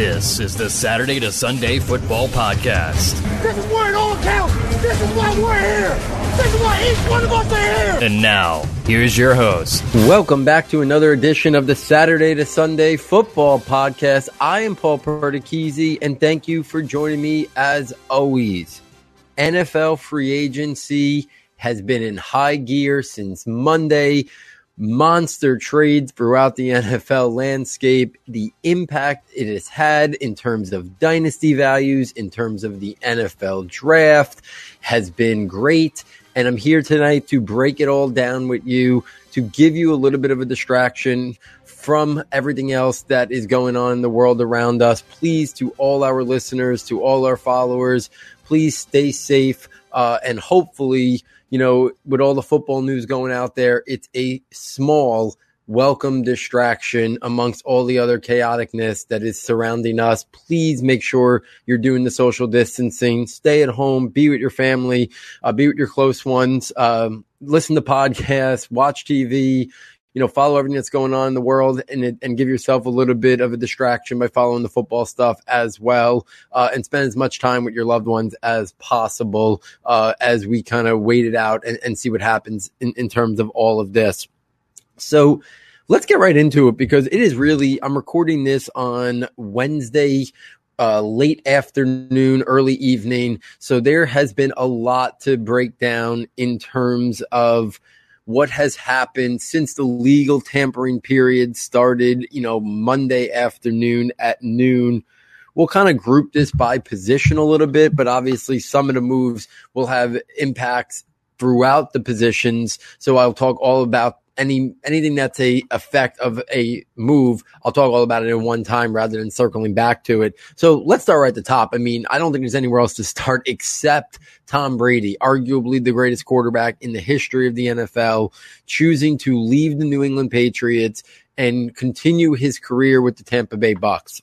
This is the Saturday to Sunday Football Podcast. This is where it all counts. This is why we're here. This is why each one of us are here. And now, here's your host. Welcome back to another edition of the Saturday to Sunday Football Podcast. I am Paul Perticchese, and thank you for joining me as always. NFL free agency has been in high gear since Monday monster trades throughout the NFL landscape, the impact it has had in terms of dynasty values, in terms of the NFL draft has been great. And I'm here tonight to break it all down with you, to give you a little bit of a distraction from everything else that is going on in the world around us. Please, to all our listeners, to all our followers, please stay safe uh, and hopefully you know, with all the football news going out there, it's a small welcome distraction amongst all the other chaoticness that is surrounding us. Please make sure you're doing the social distancing. Stay at home, be with your family, uh, be with your close ones, um, listen to podcasts, watch TV, you know, follow everything that's going on in the world and, and give yourself a little bit of a distraction by following the football stuff as well. Uh, and spend as much time with your loved ones as possible uh, as we kind of wait it out and, and see what happens in, in terms of all of this. So let's get right into it because it is really, I'm recording this on Wednesday. Uh, late afternoon, early evening. So there has been a lot to break down in terms of what has happened since the legal tampering period started, you know, Monday afternoon at noon. We'll kind of group this by position a little bit, but obviously some of the moves will have impacts throughout the positions. So I'll talk all about any anything that's a effect of a move, I'll talk all about it in one time rather than circling back to it. So let's start right at the top. I mean, I don't think there's anywhere else to start except Tom Brady, arguably the greatest quarterback in the history of the NFL, choosing to leave the New England Patriots and continue his career with the Tampa Bay Bucks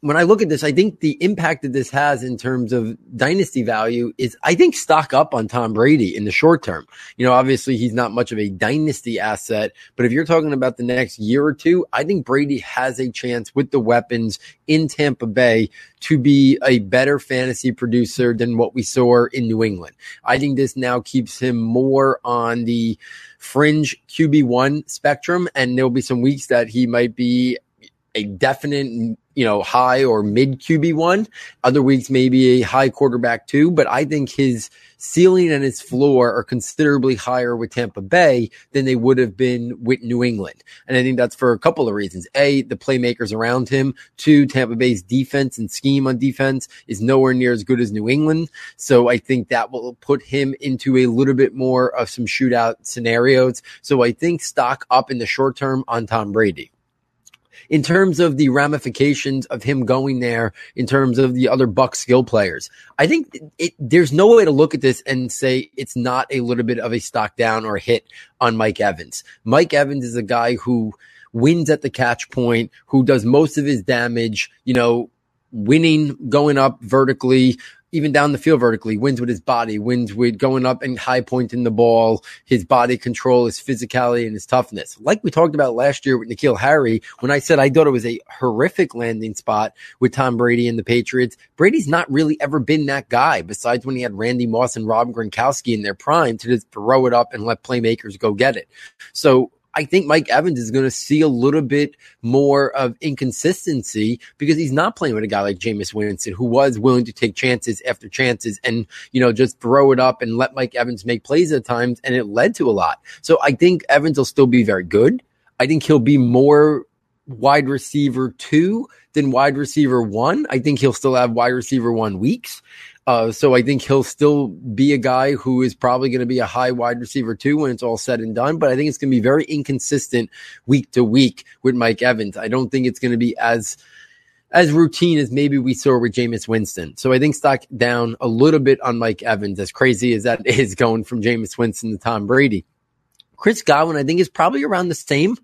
when I look at this, I think the impact that this has in terms of dynasty value is, I think, stock up on Tom Brady in the short term. You know, obviously he's not much of a dynasty asset, but if you're talking about the next year or two, I think Brady has a chance with the weapons in Tampa Bay to be a better fantasy producer than what we saw in New England. I think this now keeps him more on the fringe QB1 spectrum, and there'll be some weeks that he might be a definite you know, high or mid QB one. Other weeks, maybe a high quarterback two, but I think his ceiling and his floor are considerably higher with Tampa Bay than they would have been with New England. And I think that's for a couple of reasons. A, the playmakers around him. Two, Tampa Bay's defense and scheme on defense is nowhere near as good as New England. So I think that will put him into a little bit more of some shootout scenarios. So I think stock up in the short term on Tom Brady in terms of the ramifications of him going there, in terms of the other Buck skill players. I think it, there's no way to look at this and say it's not a little bit of a stock down or hit on Mike Evans. Mike Evans is a guy who wins at the catch point, who does most of his damage, you know, winning, going up vertically, even down the field vertically, wins with his body, wins with going up and high pointing the ball, his body control, his physicality, and his toughness. Like we talked about last year with N'Keal Harry, when I said I thought it was a horrific landing spot with Tom Brady and the Patriots, Brady's not really ever been that guy besides when he had Randy Moss and Rob Gronkowski in their prime to just throw it up and let playmakers go get it. So I think Mike Evans is going to see a little bit more of inconsistency because he's not playing with a guy like Jameis Winston, who was willing to take chances after chances and, you know, just throw it up and let Mike Evans make plays at times. And it led to a lot. So I think Evans will still be very good. I think he'll be more wide receiver two than wide receiver one. I think he'll still have wide receiver one weeks. Uh, so I think he'll still be a guy who is probably going to be a high wide receiver too when it's all said and done. But I think it's going to be very inconsistent week to week with Mike Evans. I don't think it's going to be as as routine as maybe we saw with Jameis Winston. So I think stock down a little bit on Mike Evans, as crazy as that is going from Jameis Winston to Tom Brady. Chris Godwin, I think, is probably around the same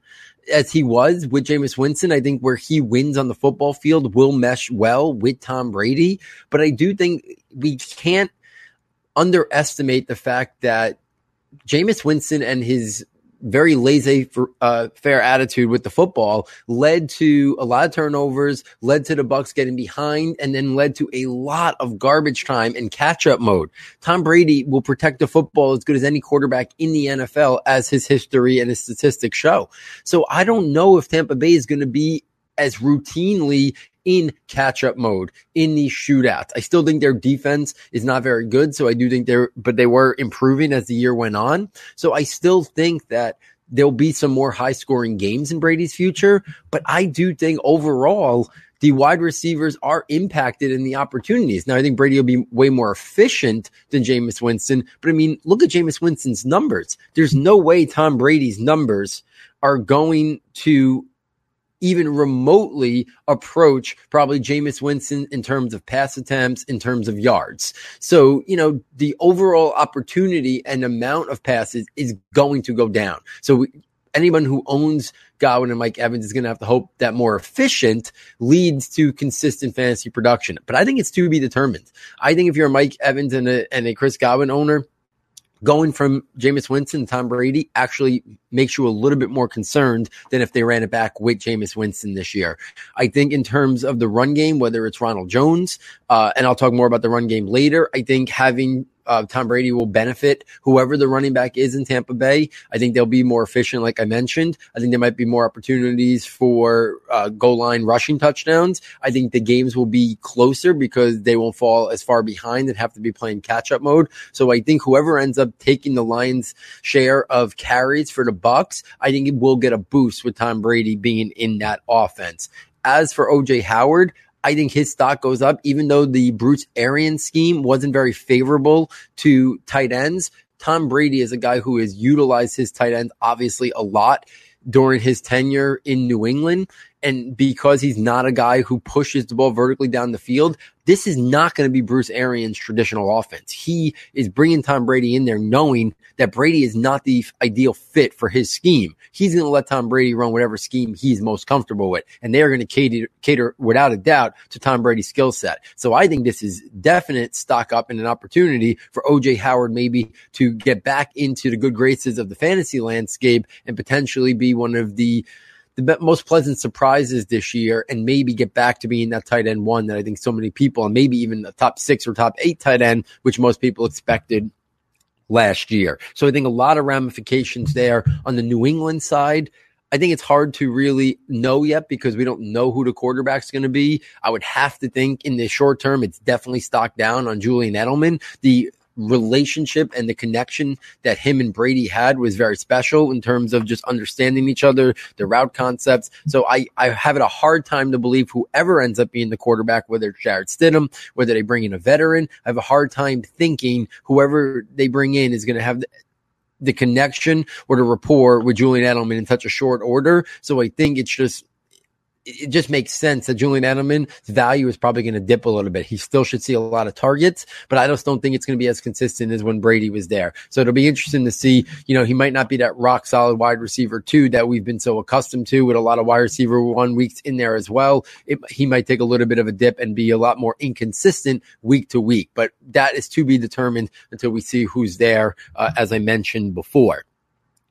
as he was with Jameis Winston. I think where he wins on the football field will mesh well with Tom Brady. But I do think we can't underestimate the fact that Jameis Winston and his very laissez uh, fair attitude with the football led to a lot of turnovers, led to the Bucks getting behind, and then led to a lot of garbage time and catch up mode. Tom Brady will protect the football as good as any quarterback in the NFL, as his history and his statistics show. So I don't know if Tampa Bay is going to be as routinely in catch up mode in these shootouts. I still think their defense is not very good. So I do think they're, but they were improving as the year went on. So I still think that there'll be some more high scoring games in Brady's future. But I do think overall, the wide receivers are impacted in the opportunities. Now, I think Brady will be way more efficient than Jameis Winston, but I mean, look at Jameis Winston's numbers. There's no way Tom Brady's numbers are going to even remotely approach probably Jameis Winston in terms of pass attempts, in terms of yards. So, you know, the overall opportunity and amount of passes is going to go down. So we, anyone who owns Godwin and Mike Evans is going to have to hope that more efficient leads to consistent fantasy production. But I think it's to be determined. I think if you're a Mike Evans and a, and a Chris Godwin owner, going from Jameis Winston, Tom Brady actually makes you a little bit more concerned than if they ran it back with Jameis Winston this year. I think in terms of the run game, whether it's Ronald Jones, uh, and I'll talk more about the run game later, I think having uh, Tom Brady will benefit whoever the running back is in Tampa Bay. I think they'll be more efficient, like I mentioned. I think there might be more opportunities for uh, goal line rushing touchdowns. I think the games will be closer because they won't fall as far behind and have to be playing catch up mode. So I think whoever ends up taking the Lions' share of carries for the Bucks, I think it will get a boost with Tom Brady being in that offense. As for OJ Howard, I think his stock goes up, even though the Bruce Arians scheme wasn't very favorable to tight ends. Tom Brady is a guy who has utilized his tight ends obviously a lot during his tenure in New England. And because he's not a guy who pushes the ball vertically down the field, this is not going to be Bruce Arians' traditional offense. He is bringing Tom Brady in there knowing that Brady is not the ideal fit for his scheme. He's going to let Tom Brady run whatever scheme he's most comfortable with. And they are going to cater, cater without a doubt to Tom Brady's skill set. So I think this is definite stock up and an opportunity for OJ Howard maybe to get back into the good graces of the fantasy landscape and potentially be one of the the most pleasant surprises this year and maybe get back to being that tight end one that I think so many people and maybe even the top six or top eight tight end, which most people expected last year. So I think a lot of ramifications there on the New England side. I think it's hard to really know yet because we don't know who the quarterback's going to be. I would have to think in the short term, it's definitely stocked down on Julian Edelman. The relationship and the connection that him and Brady had was very special in terms of just understanding each other, the route concepts. So I, I have it a hard time to believe whoever ends up being the quarterback, whether it's Jarrett Stidham, whether they bring in a veteran, I have a hard time thinking whoever they bring in is going to have the, the connection or the rapport with Julian Edelman in such a short order. So I think it's just it just makes sense that Julian Edelman's value is probably going to dip a little bit. He still should see a lot of targets, but I just don't think it's going to be as consistent as when Brady was there. So it'll be interesting to see, you know, he might not be that rock solid wide receiver two that we've been so accustomed to with a lot of wide receiver one weeks in there as well. It, he might take a little bit of a dip and be a lot more inconsistent week to week, but that is to be determined until we see who's there, uh, as I mentioned before.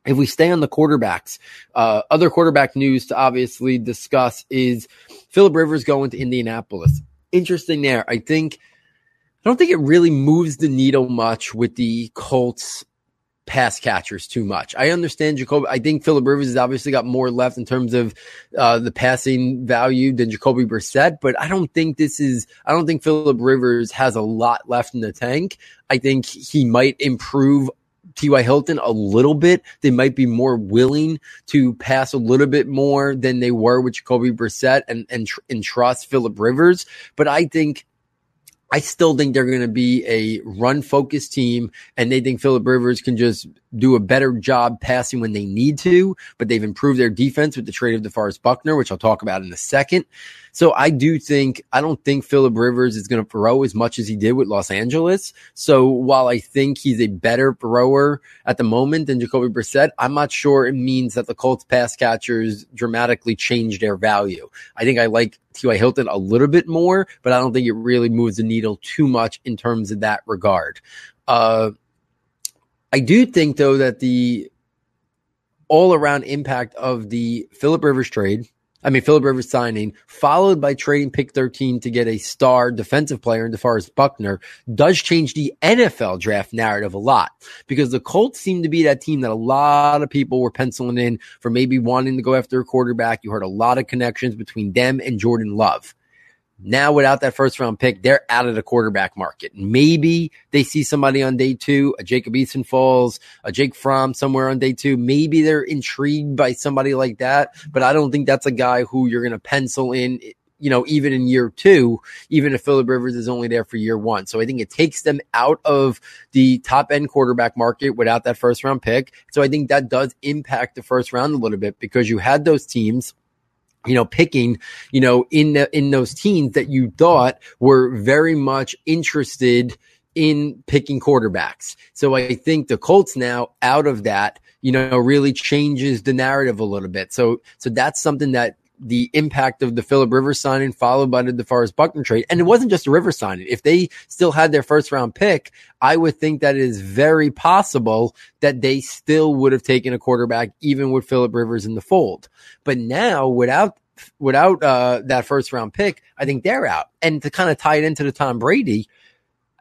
If we stay on the quarterbacks, uh, other quarterback news to obviously discuss is Philip Rivers going to Indianapolis. Interesting there. I think, I don't think it really moves the needle much with the Colts pass catchers too much. I understand Jacoby. I think Philip Rivers has obviously got more left in terms of uh, the passing value than Jacoby Brissett, but I don't think this is. I don't think Philip Rivers has a lot left in the tank. I think he might improve T.Y. Hilton a little bit. They might be more willing to pass a little bit more than they were with Jacoby Brissett and, and, and trust Philip Rivers. But I think I still think they're going to be a run focused team and they think Philip Rivers can just do a better job passing when they need to, but they've improved their defense with the trade of DeForest Buckner, which I'll talk about in a second. So I do think, I don't think Philip Rivers is going to throw as much as he did with Los Angeles. So while I think he's a better thrower at the moment than Jacoby Brissett, I'm not sure it means that the Colts pass catchers dramatically change their value. I think I like T.Y. Hilton a little bit more, but I don't think it really moves the needle too much in terms of that regard. Uh, I do think though that the all around impact of the Philip Rivers trade. I mean, Philip Rivers signing, followed by trading pick 13 to get a star defensive player in DeForest Buckner, does change the NFL draft narrative a lot because the Colts seem to be that team that a lot of people were penciling in for maybe wanting to go after a quarterback. You heard a lot of connections between them and Jordan Love. Now, without that first round pick, they're out of the quarterback market. Maybe they see somebody on day two, a Jacob Eason Falls, a Jake Fromm somewhere on day two. Maybe they're intrigued by somebody like that, but I don't think that's a guy who you're going to pencil in you know, even in year two, even if Philip Rivers is only there for year one. So I think it takes them out of the top end quarterback market without that first round pick. So I think that does impact the first round a little bit because you had those teams you know, picking, you know, in the, in those teams that you thought were very much interested in picking quarterbacks. So I think the Colts now out of that, you know, really changes the narrative a little bit. So, so that's something that the impact of the Philip Rivers signing followed by the DeForest Buckner trade. And it wasn't just a Rivers signing. If they still had their first round pick, I would think that it is very possible that they still would have taken a quarterback even with Philip Rivers in the fold. But now without without uh, that first round pick, I think they're out. And to kind of tie it into the Tom Brady,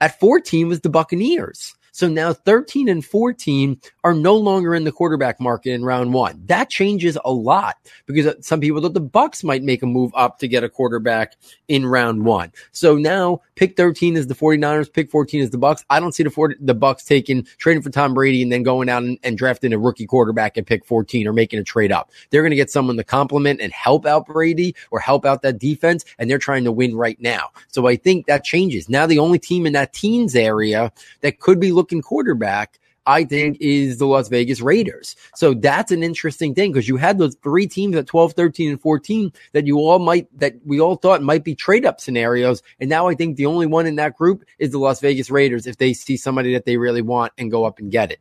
at 14 was the Buccaneers. So now 13 and 14 are no longer in the quarterback market in round one. That changes a lot because uh, some people thought the Bucks might make a move up to get a quarterback in round one. So now pick 13 is the 49ers, pick 14 is the Bucks. I don't see the 40, the Bucs taking trading for Tom Brady and then going out and, and drafting a rookie quarterback at pick 14 or making a trade up. They're going to get someone to complement and help out Brady or help out that defense. And they're trying to win right now. So I think that changes. Now the only team in that teens area that could be looking quarterback, I think, is the Las Vegas Raiders. So that's an interesting thing because you had those three teams at 12, 13, and 14 that you all might, that we all thought might be trade up scenarios. And now I think the only one in that group is the Las Vegas Raiders if they see somebody that they really want and go up and get it.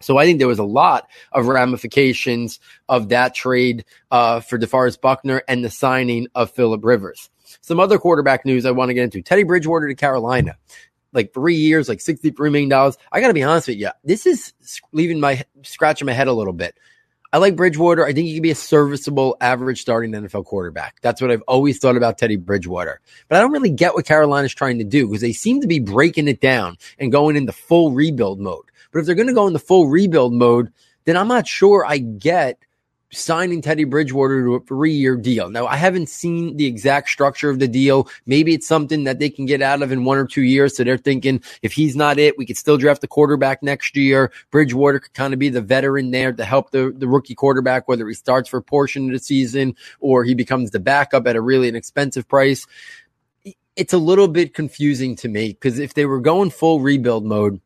So I think there was a lot of ramifications of that trade uh, for DeForest Buckner and the signing of Philip Rivers. Some other quarterback news I want to get into. Teddy Bridgewater to Carolina like three years, like $63 million. I got to be honest with you. This is leaving my, scratching my head a little bit. I like Bridgewater. I think he can be a serviceable, average starting NFL quarterback. That's what I've always thought about Teddy Bridgewater. But I don't really get what Carolina's trying to do because they seem to be breaking it down and going into full rebuild mode. But if they're going to go into full rebuild mode, then I'm not sure I get – signing Teddy Bridgewater to a three year deal. Now, I haven't seen the exact structure of the deal. Maybe it's something that they can get out of in one or two years. So they're thinking if he's not it, we could still draft the quarterback next year. Bridgewater could kind of be the veteran there to help the, the rookie quarterback, whether he starts for a portion of the season or he becomes the backup at a really inexpensive price. It's a little bit confusing to me because if they were going full rebuild mode,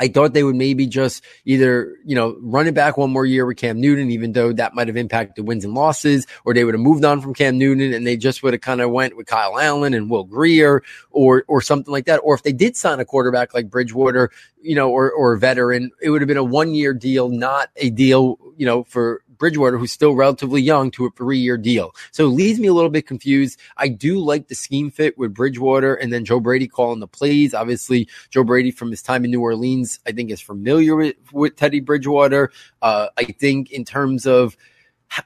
I thought they would maybe just either, you know, run it back one more year with Cam Newton, even though that might have impacted the wins and losses, or they would have moved on from Cam Newton and they just would have kind of went with Kyle Allen and Will Grier or, or something like that. Or if they did sign a quarterback like Bridgewater, you know, or, or veteran, it would have been a one year deal, not a deal, you know, for Bridgewater, who's still relatively young, to a three year deal. So it leaves me a little bit confused. I do like the scheme fit with Bridgewater and then Joe Brady calling the plays. Obviously, Joe Brady from his time in New Orleans, I think is familiar with, with Teddy Bridgewater. Uh, I think in terms of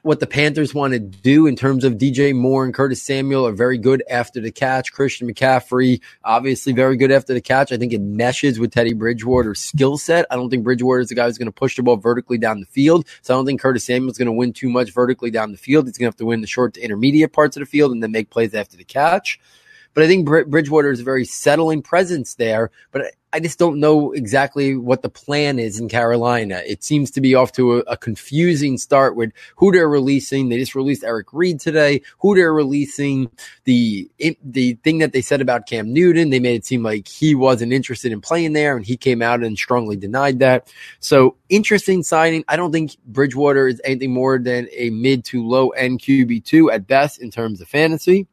what the Panthers want to do in terms of DJ Moore and Curtis Samuel are very good after the catch. Christian McCaffrey, obviously very good after the catch. I think it meshes with Teddy Bridgewater's skill set. I don't think Bridgewater is the guy who's going to push the ball vertically down the field. So I don't think Curtis Samuel is going to win too much vertically down the field. He's going to have to win the short to intermediate parts of the field and then make plays after the catch. But I think Bridgewater is a very settling presence there. But I just don't know exactly what the plan is in Carolina. It seems to be off to a, a confusing start with who they're releasing. They just released Eric Reid today. Who they're releasing the the thing that they said about Cam Newton. They made it seem like he wasn't interested in playing there, and he came out and strongly denied that. So interesting signing. I don't think Bridgewater is anything more than a mid to low end QB two at best in terms of fantasy.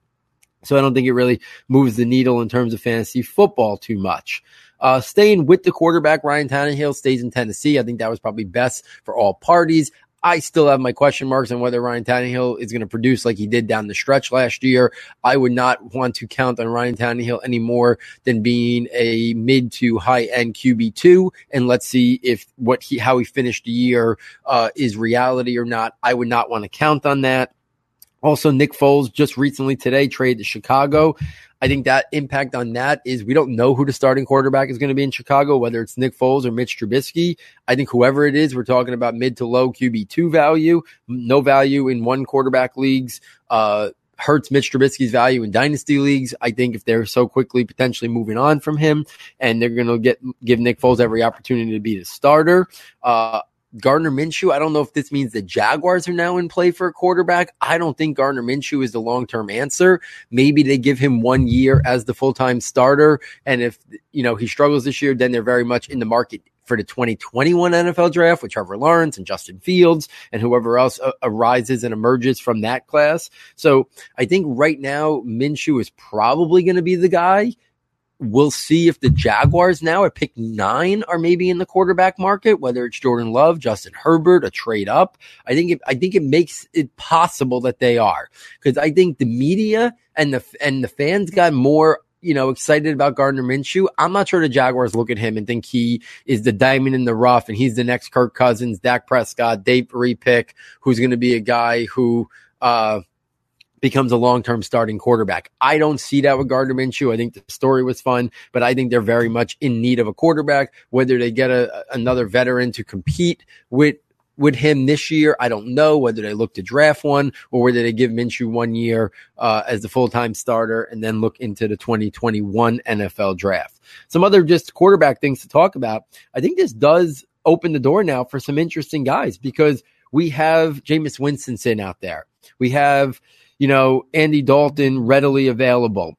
So I don't think it really moves the needle in terms of fantasy football too much. Uh, staying with the quarterback, Ryan Tannehill stays in Tennessee. I think that was probably best for all parties. I still have my question marks on whether Ryan Tannehill is going to produce like he did down the stretch last year. I would not want to count on Ryan Tannehill any more than being a mid to high end QB two. And let's see if what he how he finished the year uh, is reality or not. I would not want to count on that. Also, Nick Foles just recently today traded to Chicago. I think that impact on that is we don't know who the starting quarterback is going to be in Chicago, whether it's Nick Foles or Mitch Trubisky. I think whoever it is, we're talking about mid to low QB2 value, no value in one quarterback leagues. Uh, hurts Mitch Trubisky's value in dynasty leagues. I think if they're so quickly potentially moving on from him and they're going to get give Nick Foles every opportunity to be the starter, uh, Gardner Minshew. I don't know if this means the Jaguars are now in play for a quarterback. I don't think Gardner Minshew is the long term answer. Maybe they give him one year as the full time starter. And if, you know, he struggles this year, then they're very much in the market for the 2021 NFL draft with Trevor Lawrence and Justin Fields and whoever else uh, arises and emerges from that class. So I think right now, Minshew is probably going to be the guy We'll see if the Jaguars now at pick nine are maybe in the quarterback market, whether it's Jordan Love, Justin Herbert, a trade up. I think it, I think it makes it possible that they are because I think the media and the and the fans got more you know, excited about Gardner Minshew. I'm not sure the Jaguars look at him and think he is the diamond in the rough and he's the next Kirk Cousins, Dak Prescott, Dave pick, who's going to be a guy who, uh, becomes a long term starting quarterback. I don't see that with Gardner Minshew. I think the story was fun, but I think they're very much in need of a quarterback. Whether they get a, another veteran to compete with with him this year, I don't know whether they look to draft one or whether they give Minshew one year uh, as the full time starter and then look into the 2021 NFL draft. Some other just quarterback things to talk about. I think this does open the door now for some interesting guys because we have Jameis Winston out there. We have you know, Andy Dalton readily available,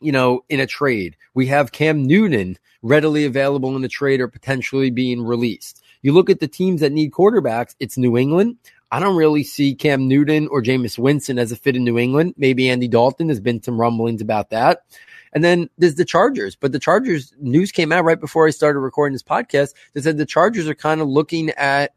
you know, in a trade. We have Cam Newton readily available in a trade or potentially being released. You look at the teams that need quarterbacks, it's New England. I don't really see Cam Newton or Jameis Winston as a fit in New England. Maybe Andy Dalton. There's been some rumblings about that. And then there's the Chargers, but the Chargers news came out right before I started recording this podcast that said the Chargers are kind of looking at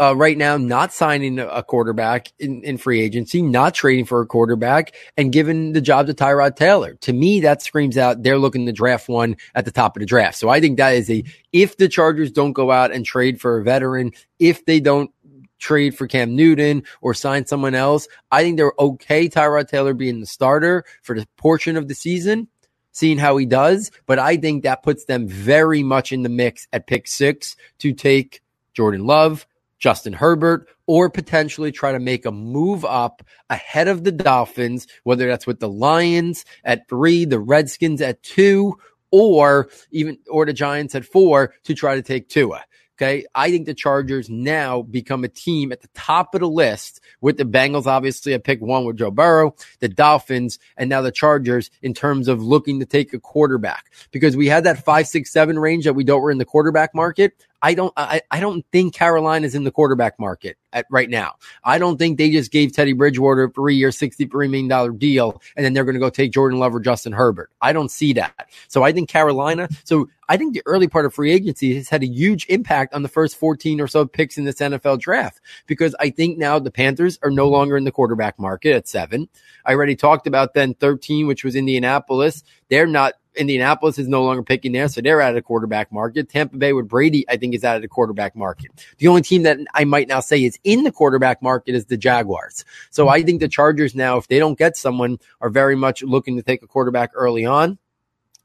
uh, right now not signing a quarterback in, in free agency, not trading for a quarterback, and giving the job to Tyrod Taylor. To me, that screams out they're looking to draft one at the top of the draft. So I think that is a if the Chargers don't go out and trade for a veteran, if they don't trade for Cam Newton or sign someone else, I think they're okay Tyrod Taylor being the starter for the portion of the season seeing how he does. But I think that puts them very much in the mix at pick six to take Jordan Love, Justin Herbert, or potentially try to make a move up ahead of the Dolphins, whether that's with the Lions at three, the Redskins at two, or even or the Giants at four to try to take Tua. Okay. I think the Chargers now become a team at the top of the list with the Bengals, obviously at pick one with Joe Burrow, the Dolphins, and now the Chargers in terms of looking to take a quarterback because we had that five, six, seven range that we don't were in the quarterback market. I don't I, I don't think Carolina is in the quarterback market at right now. I don't think they just gave Teddy Bridgewater a three year, $63 million deal and then they're going to go take Jordan Love or Justin Herbert. I don't see that. So I think Carolina, so I think the early part of free agency has had a huge impact on the first 14 or so picks in this NFL draft because I think now the Panthers are no longer in the quarterback market at seven. I already talked about then 13, which was Indianapolis. They're not Indianapolis is no longer picking there, so they're out of the quarterback market. Tampa Bay with Brady, I think, is out of the quarterback market. The only team that I might now say is in the quarterback market is the Jaguars. So I think the Chargers now, if they don't get someone, are very much looking to take a quarterback early on.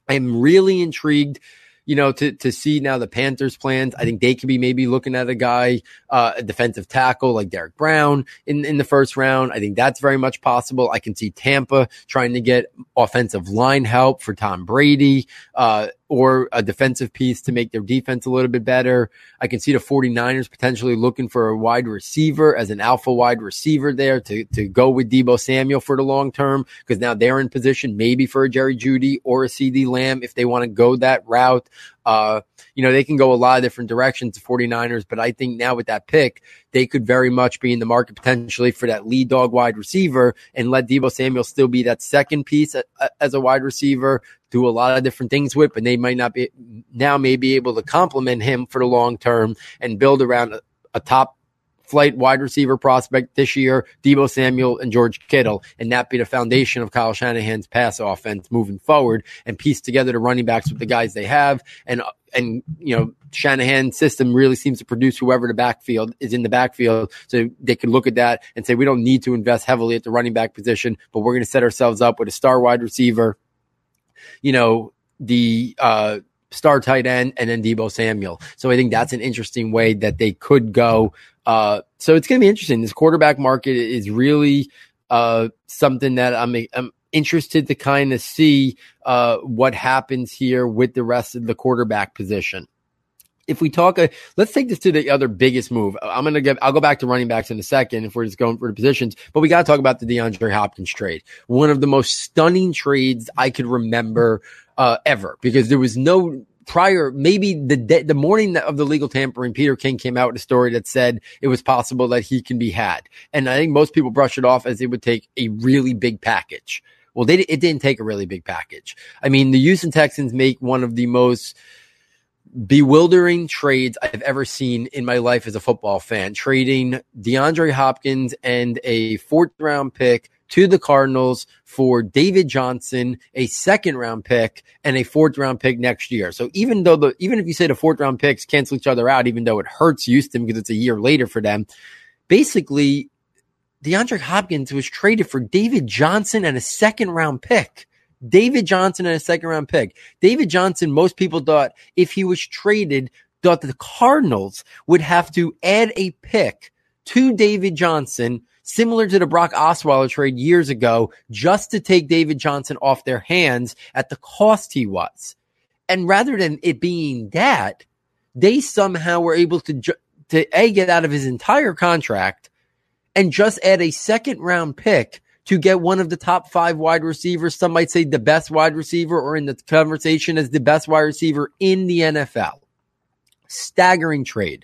I'm really intrigued you know, to to see now the Panthers' plans. I think they could be maybe looking at a guy, uh, a defensive tackle like Derrick Brown in in the first round. I think that's very much possible. I can see Tampa trying to get offensive line help for Tom Brady. Uh, or a defensive piece to make their defense a little bit better. I can see the 49ers potentially looking for a wide receiver as an alpha wide receiver there to, to go with Deebo Samuel for the long term because now they're in position maybe for a Jerry Jeudy or a CeeDee Lamb if they want to go that route. Uh, you know, they can go a lot of different directions, the 49ers, but I think now with that pick, they could very much be in the market potentially for that lead dog wide receiver and let Deebo Samuel still be that second piece as a wide receiver, do a lot of different things with, but they might not be now may be able to complement him for the long term and build around a top flight wide receiver prospect this year, Deebo Samuel and George Kittle, and that be the foundation of Kyle Shanahan's pass offense moving forward and piece together the running backs with the guys they have. And, and, you know, Shanahan's system really seems to produce whoever the backfield is in the backfield. So they could look at that and say, we don't need to invest heavily at the running back position, but we're going to set ourselves up with a star wide receiver, you know, the, uh, star tight end and then Deebo Samuel. So I think that's an interesting way that they could go uh, so it's going to be interesting. This quarterback market is really uh, something that I'm, I'm interested to kind of see uh, what happens here with the rest of the quarterback position. If we talk, uh, let's take this to the other biggest move. I'm going to get, I'll go back to running backs in a second if we're just going for the positions, but we got to talk about the DeAndre Hopkins trade. One of the most stunning trades I could remember uh, ever because there was no prior, maybe the the morning of the legal tampering, Peter King came out with a story that said it was possible that he can be had. And I think most people brush it off as it would take a really big package. Well, they, it didn't take a really big package. I mean, the Houston Texans make one of the most bewildering trades I've ever seen in my life as a football fan, trading DeAndre Hopkins and a fourth round pick to the Cardinals for David Johnson, a second round pick and a fourth round pick next year. So even though the, even if you say the fourth round picks cancel each other out, even though it hurts Houston because it's a year later for them, basically DeAndre Hopkins was traded for David Johnson and a second round pick. David Johnson and a second round pick. David Johnson, most people thought if he was traded, thought the Cardinals would have to add a pick to David Johnson similar to the Brock Osweiler trade years ago, just to take David Johnson off their hands at the cost he was. And rather than it being that, they somehow were able to, to A, get out of his entire contract and just add a second round pick to get one of the top five wide receivers. Some might say the best wide receiver or in the conversation as the best wide receiver in the NFL. Staggering trade.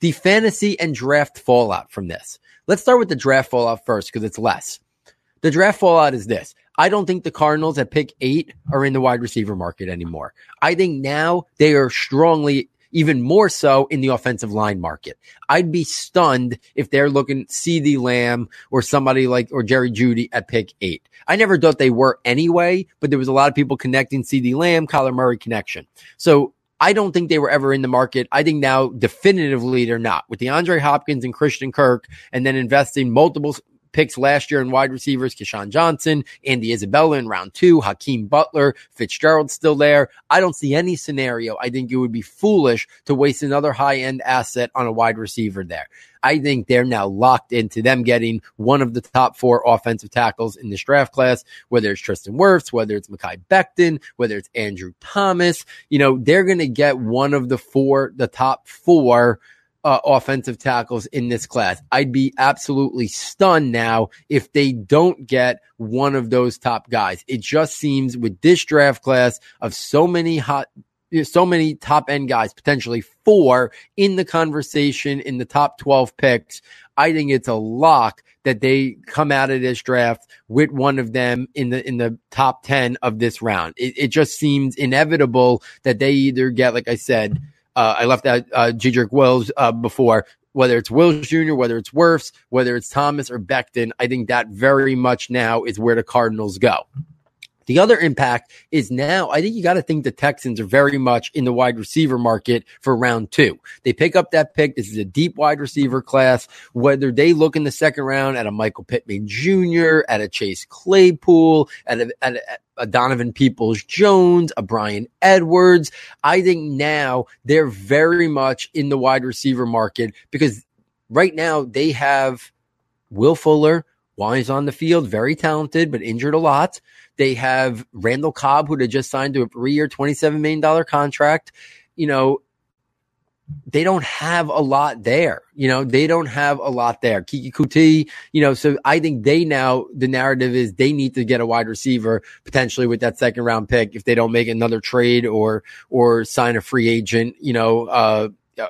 The fantasy and draft fallout from this. Let's start with the draft fallout first because it's less. The draft fallout is this. I don't think the Cardinals at pick eight are in the wide receiver market anymore. I think now they are strongly, even more so in the offensive line market. I'd be stunned if they're looking CeeDee Lamb or somebody like, or Jerry Jeudy at pick eight. I never thought they were anyway, but there was a lot of people connecting CeeDee Lamb, Kyler Murray connection. So I don't think they were ever in the market. I think now definitively they're not. With DeAndre Hopkins and Christian Kirk and then investing multiple picks last year in wide receivers, KeeSean Johnson, Andy Isabella in round two, Hakeem Butler, Fitzgerald still there. I don't see any scenario. I think it would be foolish to waste another high end asset on a wide receiver there. I think they're now locked into them getting one of the top four offensive tackles in this draft class, whether it's Tristan Wirfs, whether it's Mekhi Becton, whether it's Andrew Thomas. You know, they're going to get one of the four, the top four uh, offensive tackles in this class. I'd be absolutely stunned now if they don't get one of those top guys. It just seems with this draft class of so many hot so many top end guys, potentially four in the conversation in the top 12 picks. I think it's a lock that they come out of this draft with one of them in the in the top 10 of this round. It, it just seems inevitable that they either get, like I said, uh, I left out uh, Jedrick Wills uh, before. Whether it's Wills Jr., whether it's Wirfs, whether it's Thomas or Becton, I think that very much now is where the Cardinals go. The other impact is now, I think you got to think the Texans are very much in the wide receiver market for round two. They pick up that pick. This is a deep wide receiver class. Whether they look in the second round at a Michael Pittman Jr., at a Chase Claypool, at a, at a, a Donovan Peoples Jones, a Bryan Edwards, I think now they're very much in the wide receiver market because right now they have Will Fuller, while he's on the field, very talented, but injured a lot. They have Randall Cobb, who they just signed to a three year, $27 million contract. You know, they don't have a lot there. You know, they don't have a lot there. Keke Coutee, you know, so I think they now, the narrative is they need to get a wide receiver potentially with that second round pick if they don't make another trade or, or sign a free agent, you know, uh,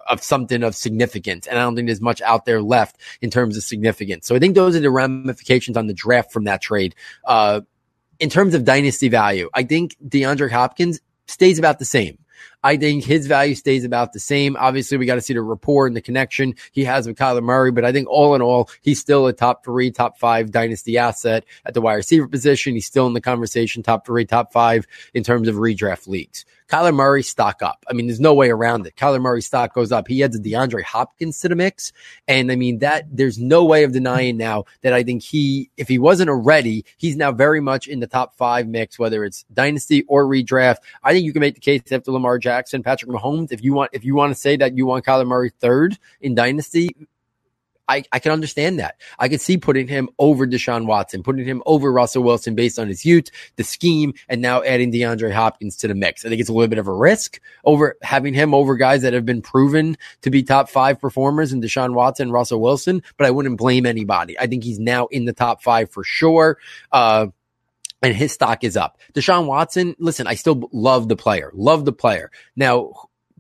of something of significance. And I don't think there's much out there left in terms of significance. So I think those are the ramifications on the draft from that trade. Uh, in terms of dynasty value, I think DeAndre Hopkins stays about the same. I think his value stays about the same. Obviously, we got to see the rapport and the connection he has with Kyler Murray, but I think all in all, he's still a top three, top five dynasty asset at the wide receiver position. He's still in the conversation, top three, top five in terms of redraft leagues. Kyler Murray stock up. I mean, there's no way around it. Kyler Murray stock goes up. He adds DeAndre Hopkins to the mix. And I mean, that there's no way of denying now that I think he, if he wasn't already, he's now very much in the top five mix, whether it's dynasty or redraft. I think you can make the case after Lamar Jackson, Patrick Mahomes. If you want, if you want to say that you want Kyler Murray third in dynasty, I, I can understand that. I can see putting him over Deshaun Watson, putting him over Russell Wilson based on his youth, the scheme, and now adding DeAndre Hopkins to the mix. I think it's a little bit of a risk over having him over guys that have been proven to be top five performers in Deshaun Watson, Russell Wilson, but I wouldn't blame anybody. I think he's now in the top five for sure. Uh, and his stock is up. Deshaun Watson, listen, I still love the player, love the player. Now,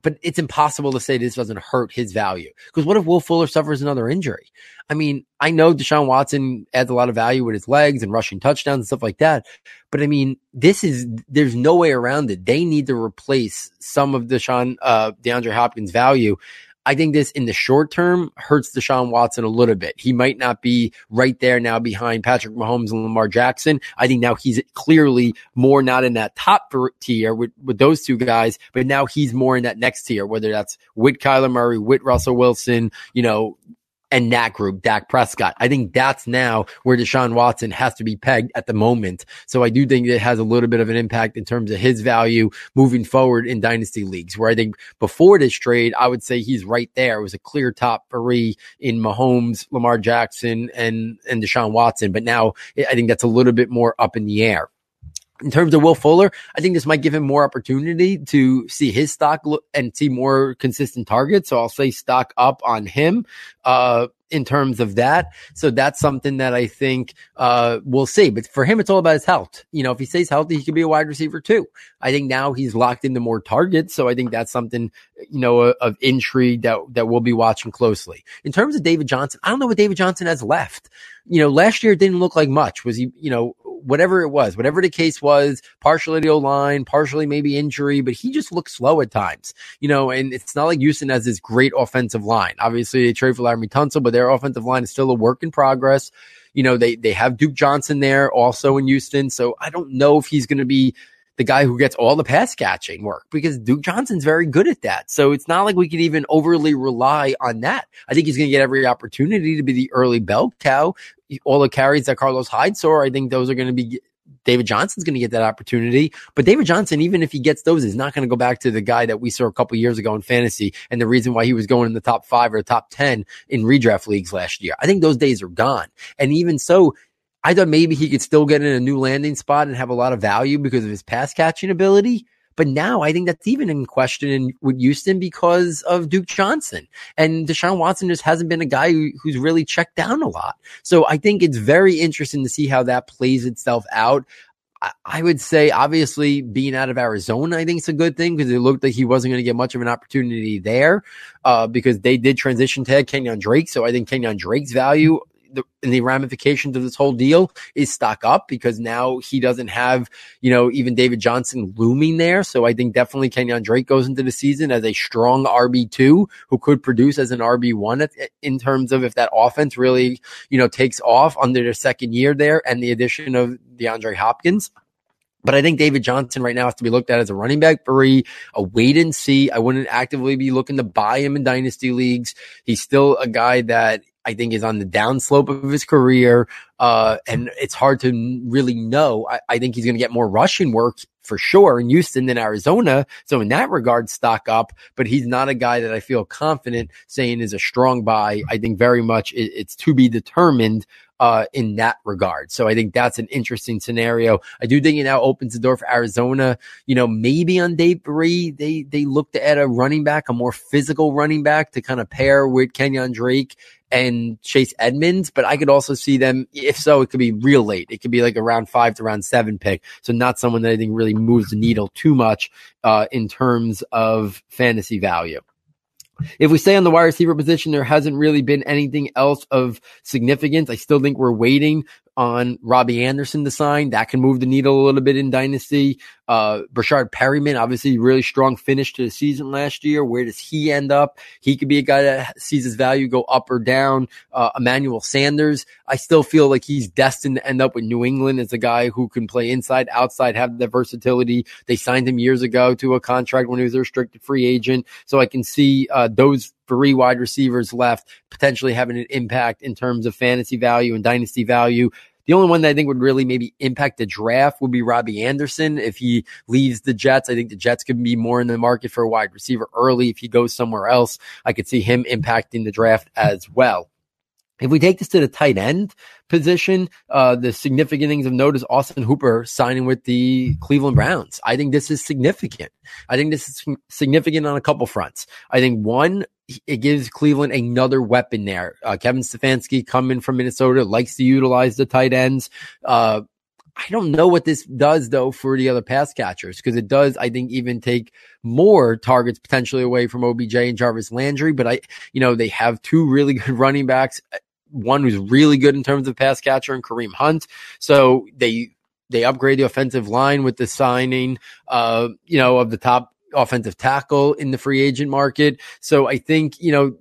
but it's impossible to say this doesn't hurt his value. Because what if Will Fuller suffers another injury? I mean, I know Deshaun Watson adds a lot of value with his legs and rushing touchdowns and stuff like that. But I mean, this is, there's no way around it. They need to replace some of Deshaun, uh, DeAndre Hopkins value. I think this in the short term hurts Deshaun Watson a little bit. He might not be right there now behind Patrick Mahomes and Lamar Jackson. I think now he's clearly more not in that top tier with, with those two guys, but now he's more in that next tier, whether that's with Kyler Murray, with Russell Wilson, you know, and that group, Dak Prescott. I think that's now where Deshaun Watson has to be pegged at the moment. So I do think it has a little bit of an impact in terms of his value moving forward in dynasty leagues, where I think before this trade, I would say he's right there. It was a clear top three in Mahomes, Lamar Jackson, and, and Deshaun Watson. But now I think that's a little bit more up in the air in terms of Will Fuller, I think this might give him more opportunity to see his stock and see more consistent targets. So I'll say stock up on him. Uh, in terms of that. So that's something that I think uh, we'll see. But for him, it's all about his health. You know, if he stays healthy, he could be a wide receiver too. I think now he's locked into more targets. So I think that's something, you know, of intrigue that, that we'll be watching closely. In terms of David Johnson, I don't know what David Johnson has left. You know, last year didn't look like much. Was he, you know, whatever it was, whatever the case was, partially the line, partially maybe injury, but he just looked slow at times, you know, and it's not like Houston has this great offensive line. Obviously they trade for Laremy Tunsil, but their offensive line is still a work in progress. You know, they, they have Duke Johnson there also in Houston. So I don't know if he's going to be the guy who gets all the pass catching work because Duke Johnson's very good at that. So it's not like we could even overly rely on that. I think he's going to get every opportunity to be the early bell cow. All the carries that Carlos Hyde saw, I think those are going to be David Johnson's going to get that opportunity. But David Johnson, even if he gets those, is not going to go back to the guy that we saw a couple years ago in fantasy and the reason why he was going in the top five or the top 10 in redraft leagues last year. I think those days are gone. And even so, I thought maybe he could still get in a new landing spot and have a lot of value because of his pass catching ability. But now I think that's even in question in, with Houston because of Duke Johnson and Deshaun Watson just hasn't been a guy who, who's really checked down a lot. So I think it's very interesting to see how that plays itself out. I would say, obviously, being out of Arizona, I think it's a good thing because it looked like he wasn't going to get much of an opportunity there uh, because they did transition to Kenyan Drake. So I think Kenyan Drake's value the, the ramifications of this whole deal is stock up because now he doesn't have, you know, even David Johnson looming there. So I think definitely Kenyan Drake goes into the season as a strong RB2 who could produce as an RB1 in terms of if that offense really, you know, takes off under their second year there and the addition of DeAndre Hopkins. But I think David Johnson right now has to be looked at as a running back three, a wait and see. I wouldn't actively be looking to buy him in dynasty leagues. He's still a guy that I think is on the downslope of his career. Uh, and it's hard to really know. I, I think he's going to get more rushing work for sure in Houston than Arizona. So in that regard, stock up, but he's not a guy that I feel confident saying is a strong buy. I think very much it, it's to be determined uh, in that regard. So I think that's an interesting scenario. I do think it now opens the door for Arizona. You know, maybe on day three, they, they look to add a running back, a more physical running back to kind of pair with Kenyan Drake and Chase Edmonds, but I could also see them, if so, it could be real late. It could be like around five to around seven pick. So not someone that I think really moves the needle too much, uh, in terms of fantasy value. If we stay on the wide receiver position, there hasn't really been anything else of significance. I still think we're waiting on Robbie Anderson to sign. That can move the needle a little bit in Dynasty. Uh, Breshad Perriman, obviously, really strong finish to the season last year. Where does he end up? He could be a guy that sees his value go up or down. Uh, Emmanuel Sanders, I still feel like he's destined to end up with New England as a guy who can play inside, outside, have the versatility. They signed him years ago to a contract when he was a restricted free agent. So I can see uh, those three wide receivers left potentially having an impact in terms of fantasy value and dynasty value. The only one that I think would really maybe impact the draft would be Robby Anderson. If he leaves the Jets, I think the Jets could be more in the market for a wide receiver early. If he goes somewhere else, I could see him impacting the draft as well. If we take this to the tight end position, uh, the significant things of note is Austin Hooper signing with the Cleveland Browns. I think this is significant. I think this is significant on a couple fronts. I think one, it gives Cleveland another weapon there. Uh, Kevin Stefanski coming from Minnesota likes to utilize the tight ends. Uh, I don't know what this does though for the other pass catchers because it does, I think, even take more targets potentially away from OBJ and Jarvis Landry. But I, you know, they have two really good running backs, one who's really good in terms of pass catcher and Kareem Hunt. So they they upgrade the offensive line with the signing, uh, you know, of the top offensive tackle in the free agent market. So I think you know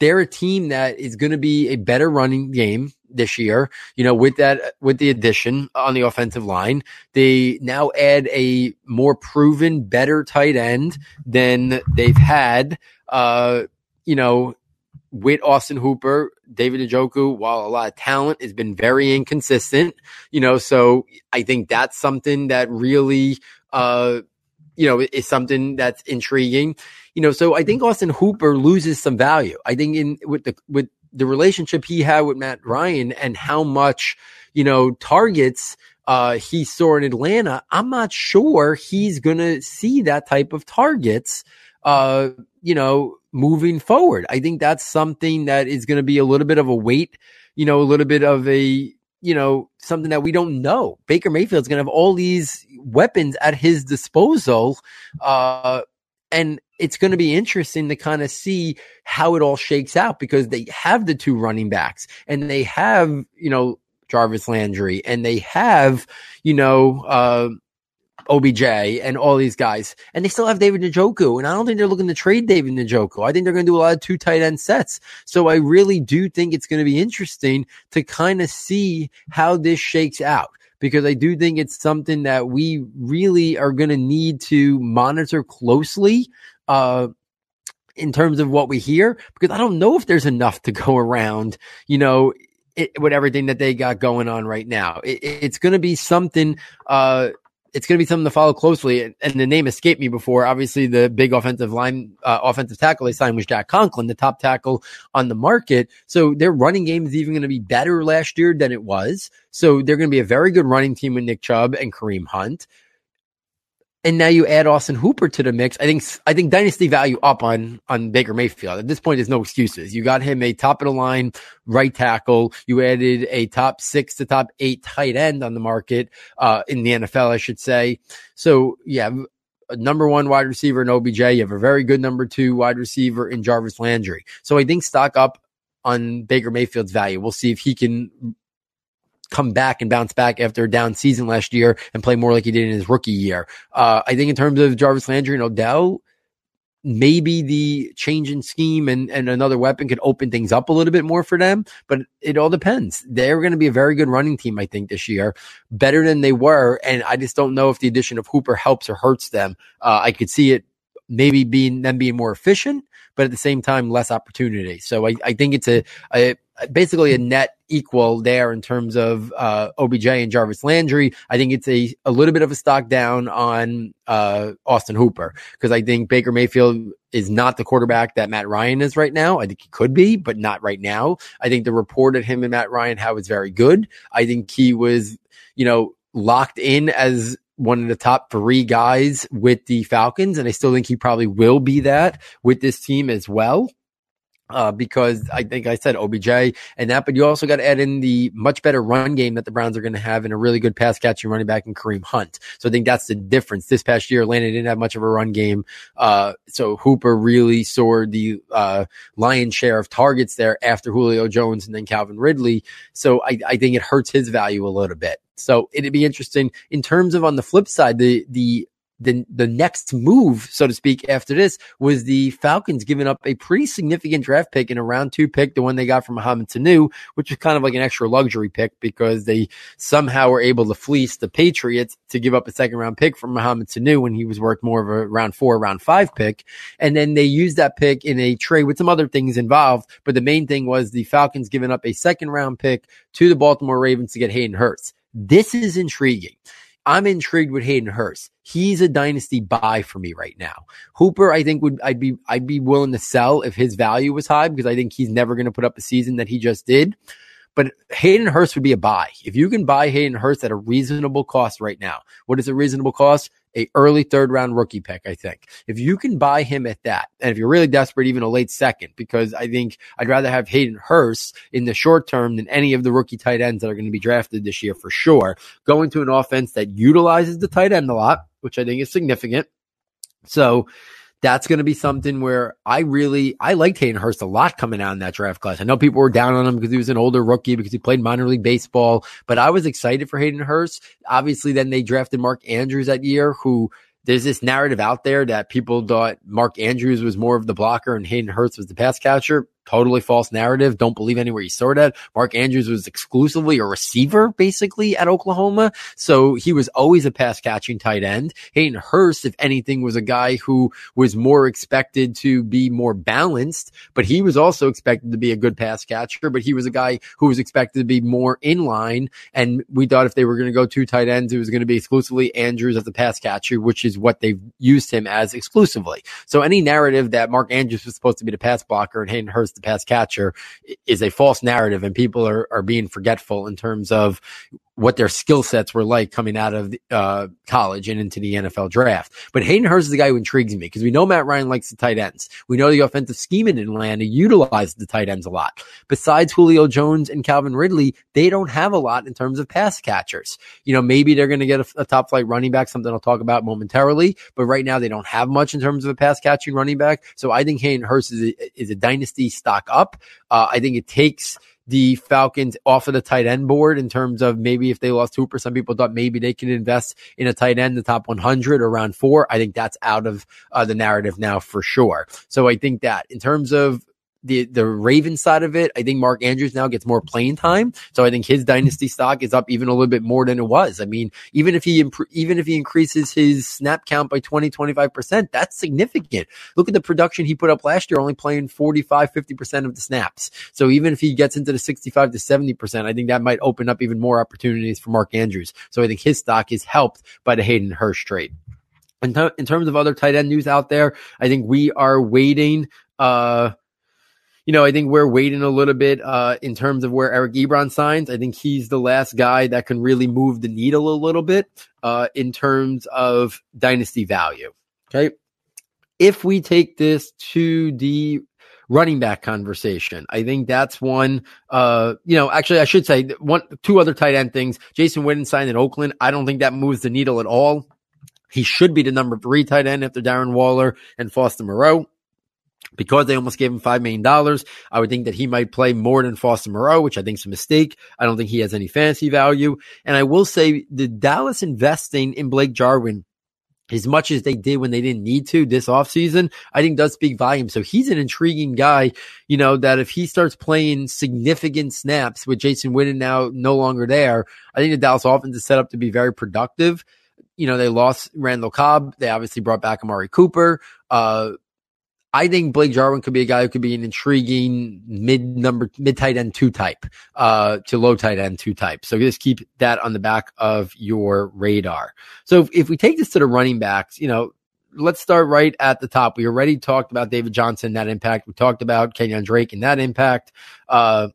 they're a team that is going to be a better running game this year, you know, with that, with the addition on the offensive line, they now add a more proven, better tight end than they've had, uh, you know, with Austin Hooper, David Njoku, while a lot of talent has been very inconsistent, you know, so I think that's something that really, uh, you know, is something that's intriguing, you know, so I think Austin Hooper loses some value. I think in with the, with the relationship he had with Matt Ryan and how much, you know, targets uh, he saw in Atlanta, I'm not sure he's going to see that type of targets, uh, you know, moving forward. I think that's something that is going to be a little bit of a weight, you know, a little bit of a, you know, something that we don't know. Baker Mayfield's going to have all these weapons at his disposal. Uh, and it's going to be interesting to kind of see how it all shakes out because they have the two running backs and they have, you know, Jarvis Landry and they have, you know, uh, OBJ and all these guys, and they still have David Njoku. And I don't think they're looking to trade David Njoku. I think they're going to do a lot of two tight end sets. So I really do think it's going to be interesting to kind of see how this shakes out because I do think it's something that we really are going to need to monitor closely uh, in terms of what we hear, because I don't know if there's enough to go around, you know, it, with everything that they got going on right now. It, it's going to be something, uh, it's going to be something to follow closely. And, the name escaped me before. Obviously, the big offensive line, uh, offensive tackle they signed was Jack Conklin, the top tackle on the market. So their running game is even going to be better last year than it was. So they're going to be a very good running team with Nick Chubb and Kareem Hunt and now you add Austin Hooper to the mix. I think I think dynasty value up on on Baker Mayfield. At this point, there's no excuses. You got him a top of the line right tackle. You added a top six to top eight tight end on the market uh, in the NFL, I should say. So yeah, a number one wide receiver in OBJ. You have a very good number two wide receiver in Jarvis Landry. So I think stock up on Baker Mayfield's value. We'll see if he can come back and bounce back after a down season last year and play more like he did in his rookie year. Uh, I think in terms of Jarvis Landry and Odell, maybe the change in scheme and, and another weapon could open things up a little bit more for them, but it all depends. They're going to be a very good running team, I think, this year, better than they were. And I just don't know if the addition of Hooper helps or hurts them. Uh, I could see it maybe being them being more efficient, but at the same time, less opportunity. So I, I think it's a, a basically a net equal there in terms of uh, OBJ and Jarvis Landry. I think it's a, a little bit of a stock down on uh, Austin Hooper because I think Baker Mayfield is not the quarterback that Matt Ryan is right now. I think he could be, but not right now. I think the report of him and Matt Ryan how is very good. I think he was, you know, locked in as one of the top three guys with the Falcons, and I still think he probably will be that with this team as well. Uh, because I think I said OBJ and that, but you also got to add in the much better run game that the Browns are going to have and a really good pass catching running back in Kareem Hunt. So I think that's the difference. This past year, Atlanta didn't have much of a run game. Uh, so Hooper really soared the, uh, lion's share of targets there after Julio Jones and then Calvin Ridley. So I, I think it hurts his value a little bit. So it'd be interesting in terms of on the flip side, the, the the the next move, so to speak, after this was the Falcons giving up a pretty significant draft pick in a round two pick, the one they got from Mohamed Sanu, which was kind of like an extra luxury pick because they somehow were able to fleece the Patriots to give up a second round pick from Mohamed Sanu when he was worth more of a round four, round five pick. And then they used that pick in a trade with some other things involved. But the main thing was the Falcons giving up a second round pick to the Baltimore Ravens to get Hayden Hurst. This is intriguing. I'm intrigued with Hayden Hurst. He's a dynasty buy for me right now. Hooper, I think would I'd be I'd be willing to sell if his value was high because I think he's never going to put up a season that he just did. But Hayden Hurst would be a buy. If you can buy Hayden Hurst at a reasonable cost right now, what is a reasonable cost? A early third round rookie pick, I think. If you can buy him at that, and if you're really desperate, even a late second, because I think I'd rather have Hayden Hurst in the short term than any of the rookie tight ends that are going to be drafted this year for sure. Going to an offense that utilizes the tight end a lot, which I think is significant. So that's going to be something where I really, I liked Hayden Hurst a lot coming out in that draft class. I know people were down on him because he was an older rookie because he played minor league baseball, but I was excited for Hayden Hurst. Obviously, then they drafted Mark Andrews that year, who there's this narrative out there that people thought Mark Andrews was more of the blocker and Hayden Hurst was the pass catcher totally false narrative. Don't believe anywhere you saw that. Mark Andrews was exclusively a receiver basically at Oklahoma. So he was always a pass catching tight end. Hayden Hurst, if anything, was a guy who was more expected to be more balanced, but he was also expected to be a good pass catcher, but he was a guy who was expected to be more in line. And we thought if they were going to go two tight ends, it was going to be exclusively Andrews as a pass catcher, which is what they've used him as exclusively. So any narrative that Mark Andrews was supposed to be the pass blocker and Hayden Hurst the pass catcher is a false narrative and people are, are being forgetful in terms of what their skill sets were like coming out of uh, college and into the NFL draft. But Hayden Hurst is the guy who intrigues me because we know Matt Ryan likes the tight ends. We know the offensive scheme in Atlanta utilized the tight ends a lot. Besides Julio Jones and Calvin Ridley, they don't have a lot in terms of pass catchers. You know, maybe they're going to get a, a top flight running back, something I'll talk about momentarily. But right now, they don't have much in terms of a pass catching running back. So I think Hayden Hurst is a, is a dynasty stock up. Uh, I think it takes the Falcons off of the tight end board in terms of maybe if they lost Hooper, some people thought maybe they can invest in a tight end, the top 100 or around four. I think that's out of uh, the narrative now for sure. So I think that in terms of the the Raven side of it, I think Mark Andrews now gets more playing time. So I think his dynasty stock is up even a little bit more than it was. I mean, even if he imp- even if he increases his snap count by 20 25%, that's significant. Look at the production he put up last year only playing 45 50% of the snaps. So even if he gets into the 65 to 70%, I think that might open up even more opportunities for Mark Andrews. So I think his stock is helped by the Hayden Hurst trade. In, t- in terms of other tight end news out there, I think we are waiting uh you know, I think we're waiting a little bit uh, in terms of where Eric Ebron signs. I think he's the last guy that can really move the needle a little bit uh, in terms of dynasty value. Okay. If we take this to the running back conversation. I think that's one. Uh, you know, actually, I should say one, two other tight end things. Jason Witten signed in Oakland. I don't think that moves the needle at all. He should be the number three tight end after Darren Waller and Foster Moreau because they almost gave him $5 million, I would think that he might play more than Foster Moreau, which I think is a mistake. I don't think he has any fantasy value. And I will say the Dallas investing in Blake Jarwin as much as they did when they didn't need to this offseason, I think does speak volumes. So he's an intriguing guy, you know, that if he starts playing significant snaps with Jason Witten now no longer there, I think the Dallas offense is set up to be very productive. You know, they lost Randall Cobb. They obviously brought back Amari Cooper. Uh, I think Blake Jarwin could be a guy who could be an intriguing mid number, mid tight end two type, uh, to low tight end two type. So just keep that on the back of your radar. So if, if we take this to the running backs, you know, let's start right at the top. We already talked about David Johnson, that impact. We talked about Kenyan Drake and that impact. Uh,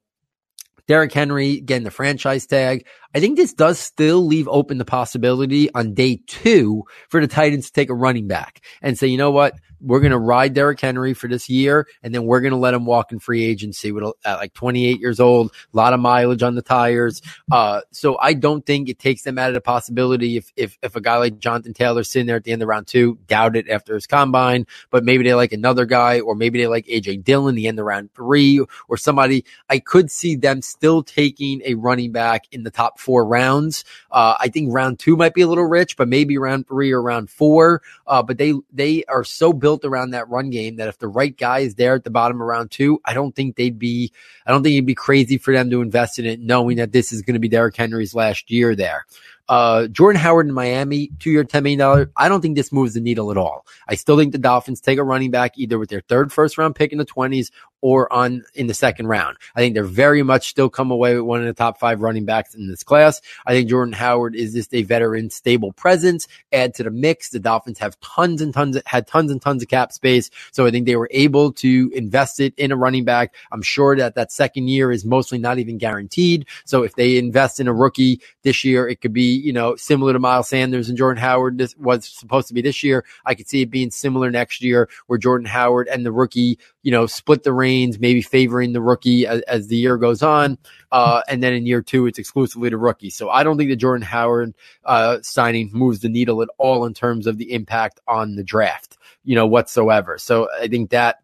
Derrick Henry getting the franchise tag. I think this does still leave open the possibility on day two for the Titans to take a running back and say, you know what? we're going to ride Derrick Henry for this year, and then we're going to let him walk in free agency with at like 28 years old, a lot of mileage on the tires. Uh, so I don't think it takes them out of the possibility if if if a guy like Jonathan Taylor sitting there at the end of round two, doubt it after his combine, but maybe they like another guy, or maybe they like AJ Dillon the end of round three, or somebody. I could see them still taking a running back in the top four rounds. Uh, I think round two might be a little rich, but maybe round three or round four. Uh, but they they are so built around that run game that if the right guy is there at the bottom of round two, I don't think they'd be, I don't think it'd be crazy for them to invest in it, knowing that this is going to be Derrick Henry's last year there. Uh, Jordan Howard in Miami, two year, $10 million. I don't think this moves the needle at all. I still think the Dolphins take a running back either with their third first round pick in the 20s or on in the second round. I think they're very much still come away with one of the top five running backs in this class. I think Jordan Howard is just a veteran, stable presence. Add to the mix. The Dolphins have tons and tons, of, had tons and tons of cap space. So I think they were able to invest it in a running back. I'm sure that that second year is mostly not even guaranteed. So if they invest in a rookie this year, it could be you know, similar to Miles Sanders and Jordan Howard this was supposed to be this year. I could see it being similar next year where Jordan Howard and the rookie, you know, split the reins, maybe favoring the rookie as, as the year goes on. Uh, and then in year two, it's exclusively the rookie. So I don't think the Jordan Howard uh, signing moves the needle at all in terms of the impact on the draft, you know, whatsoever. So I think that,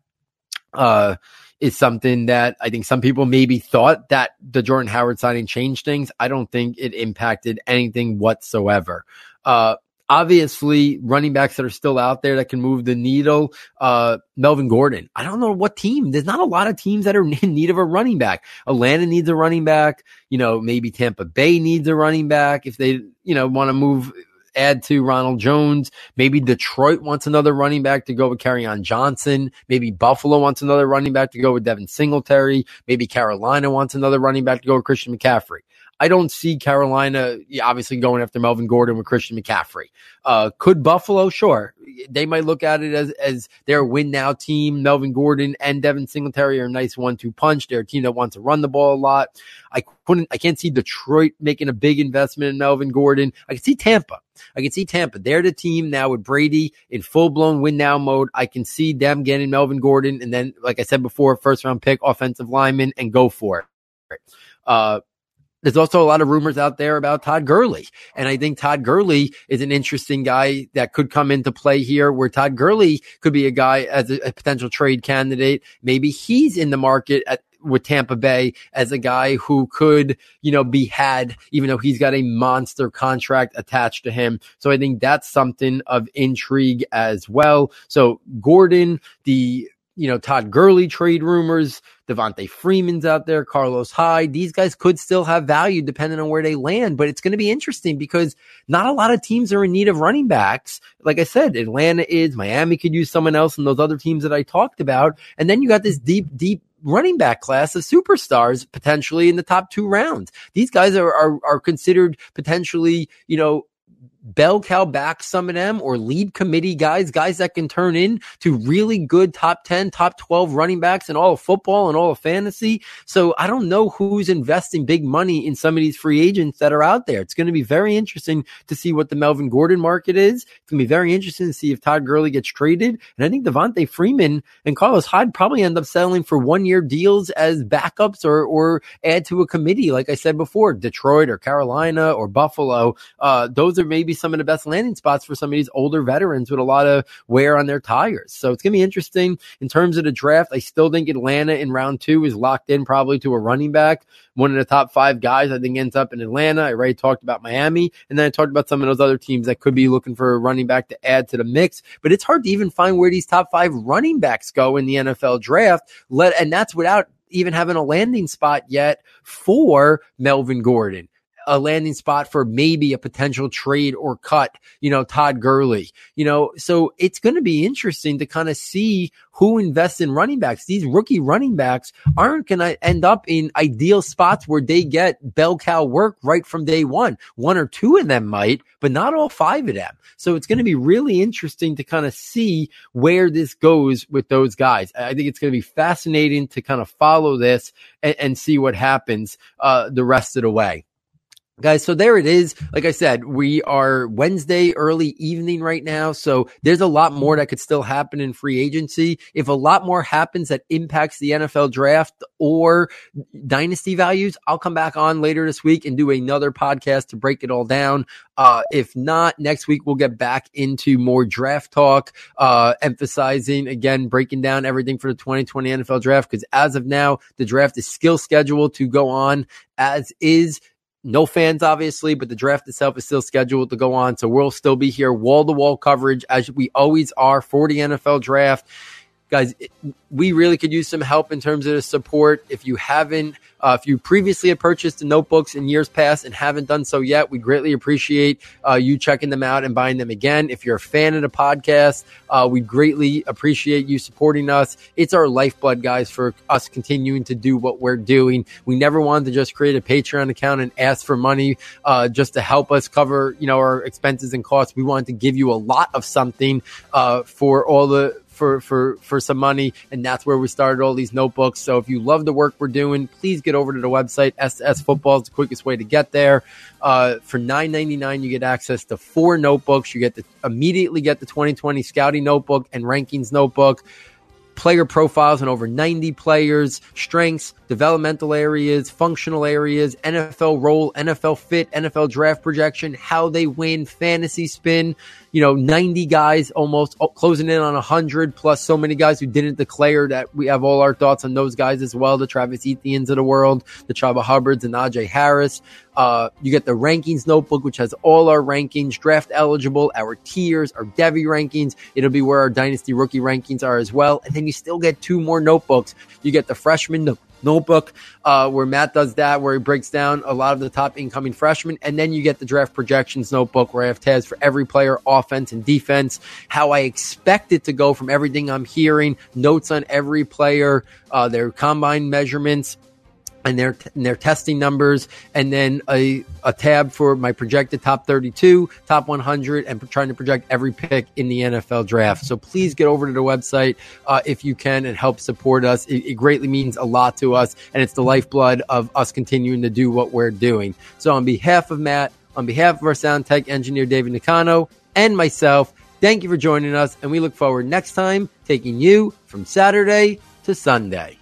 uh, is something that I think some people maybe thought that the Jordan Howard signing changed things. I don't think it impacted anything whatsoever. Uh, obviously, running backs that are still out there that can move the needle. Uh, Melvin Gordon. I don't know what team. There's not a lot of teams that are in need of a running back. Atlanta needs a running back. You know, maybe Tampa Bay needs a running back if they, you know, want to move add to Ronald Jones. Maybe Detroit wants another running back to go with on Johnson. Maybe Buffalo wants another running back to go with Devin Singletary. Maybe Carolina wants another running back to go with Christian McCaffrey. I don't see Carolina obviously going after Melvin Gordon with Christian McCaffrey. Uh, could Buffalo? Sure. They might look at it as, as their win now team. Melvin Gordon and Devin Singletary are a nice one two punch. They're a team that wants to run the ball a lot. I couldn't, I can't see Detroit making a big investment in Melvin Gordon. I can see Tampa. I can see Tampa. They're the team now with Brady in full blown win now mode. I can see them getting Melvin Gordon and then, like I said before, first round pick, offensive lineman and go for it. Uh, there's also a lot of rumors out there about Todd Gurley. And I think Todd Gurley is an interesting guy that could come into play here where Todd Gurley could be a guy as a, a potential trade candidate. Maybe he's in the market at, with Tampa Bay as a guy who could, you know, be had, even though he's got a monster contract attached to him. So I think that's something of intrigue as well. So Gordon, the you know, Todd Gurley trade rumors, Devonta Freeman's out there, Carlos Hyde. These guys could still have value depending on where they land, but it's going to be interesting because not a lot of teams are in need of running backs. Like I said, Atlanta is, Miami could use someone else and those other teams that I talked about. And then you got this deep, deep running back class of superstars potentially in the top two rounds. These guys are, are, are considered potentially, you know, bell cow back some of them or lead committee guys, guys that can turn in to really good top 10, top 12 running backs in all of football and all of fantasy. So I don't know who's investing big money in some of these free agents that are out there. It's going to be very interesting to see what the Melvin Gordon market is. It's going to be very interesting to see if Todd Gurley gets traded. And I think Devonta Freeman and Carlos Hyde probably end up settling for one year deals as backups or, or add to a committee. Like I said before, Detroit or Carolina or Buffalo. Uh, those are maybe some of the best landing spots for some of these older veterans with a lot of wear on their tires. So it's going to be interesting in terms of the draft. I still think Atlanta in round two is locked in probably to a running back. One of the top five guys I think ends up in Atlanta. I already talked about Miami and then I talked about some of those other teams that could be looking for a running back to add to the mix, but it's hard to even find where these top five running backs go in the NFL draft. Let, and that's without even having a landing spot yet for Melvin Gordon a landing spot for maybe a potential trade or cut, you know, Todd Gurley, you know, so it's going to be interesting to kind of see who invests in running backs. These rookie running backs aren't going to end up in ideal spots where they get bell cow work right from day one. One or two of them might, but not all five of them. So it's going to be really interesting to kind of see where this goes with those guys. I think it's going to be fascinating to kind of follow this and, and see what happens uh, the rest of the way. Guys, so there it is. Like I said, we are Wednesday early evening right now. So there's a lot more that could still happen in free agency. If a lot more happens that impacts the NFL draft or dynasty values, I'll come back on later this week and do another podcast to break it all down. Uh, if not, next week we'll get back into more draft talk, uh, emphasizing again, breaking down everything for the 2020 NFL draft. Cause as of now, the draft is still scheduled to go on as is no fans, obviously, but the draft itself is still scheduled to go on. So we'll still be here, wall to wall coverage as we always are for the NFL draft. Guys, we really could use some help in terms of the support. If you haven't, uh, if you previously have purchased the notebooks in years past and haven't done so yet, we greatly appreciate uh, you checking them out and buying them again. If you're a fan of the podcast, uh, we greatly appreciate you supporting us. It's our lifeblood, guys, for us continuing to do what we're doing. We never wanted to just create a Patreon account and ask for money uh, just to help us cover, you know, our expenses and costs. We wanted to give you a lot of something uh, for all the for for for some money, and that's where we started all these notebooks. So if you love the work we're doing, please get over to the website. SS Football is the quickest way to get there. Uh, for nine ninety nine, you get access to four notebooks. You get to immediately get the twenty twenty scouting notebook and rankings notebook player profiles on over 90 players, strengths, developmental areas, functional areas, NFL role, NFL fit, NFL draft projection, how they win, fantasy spin, you know, 90 guys almost oh, closing in on 100 plus so many guys who didn't declare that we have all our thoughts on those guys as well. The Travis Etiennes of the world, the Chuba Hubbards and Najee Harris. Uh, you get the rankings notebook, which has all our rankings, draft eligible, our tiers, our Devy rankings. It'll be where our dynasty rookie rankings are as well. And then you still get two more notebooks. You get the freshman notebook uh, where Matt does that, where he breaks down a lot of the top incoming freshmen. And then you get the draft projections notebook where I have tabs for every player, offense and defense, how I expect it to go from everything I'm hearing, notes on every player, uh, their combine measurements and their and their testing numbers, and then a, a tab for my projected top 32, top 100, and trying to project every pick in the NFL draft. So please get over to the website uh, if you can and help support us. It, it, greatly means a lot to us, and it's the lifeblood of us continuing to do what we're doing. So on behalf of Matt, on behalf of our sound tech engineer David Nicano, and myself, thank you for joining us, and we look forward next time taking you from Saturday to Sunday.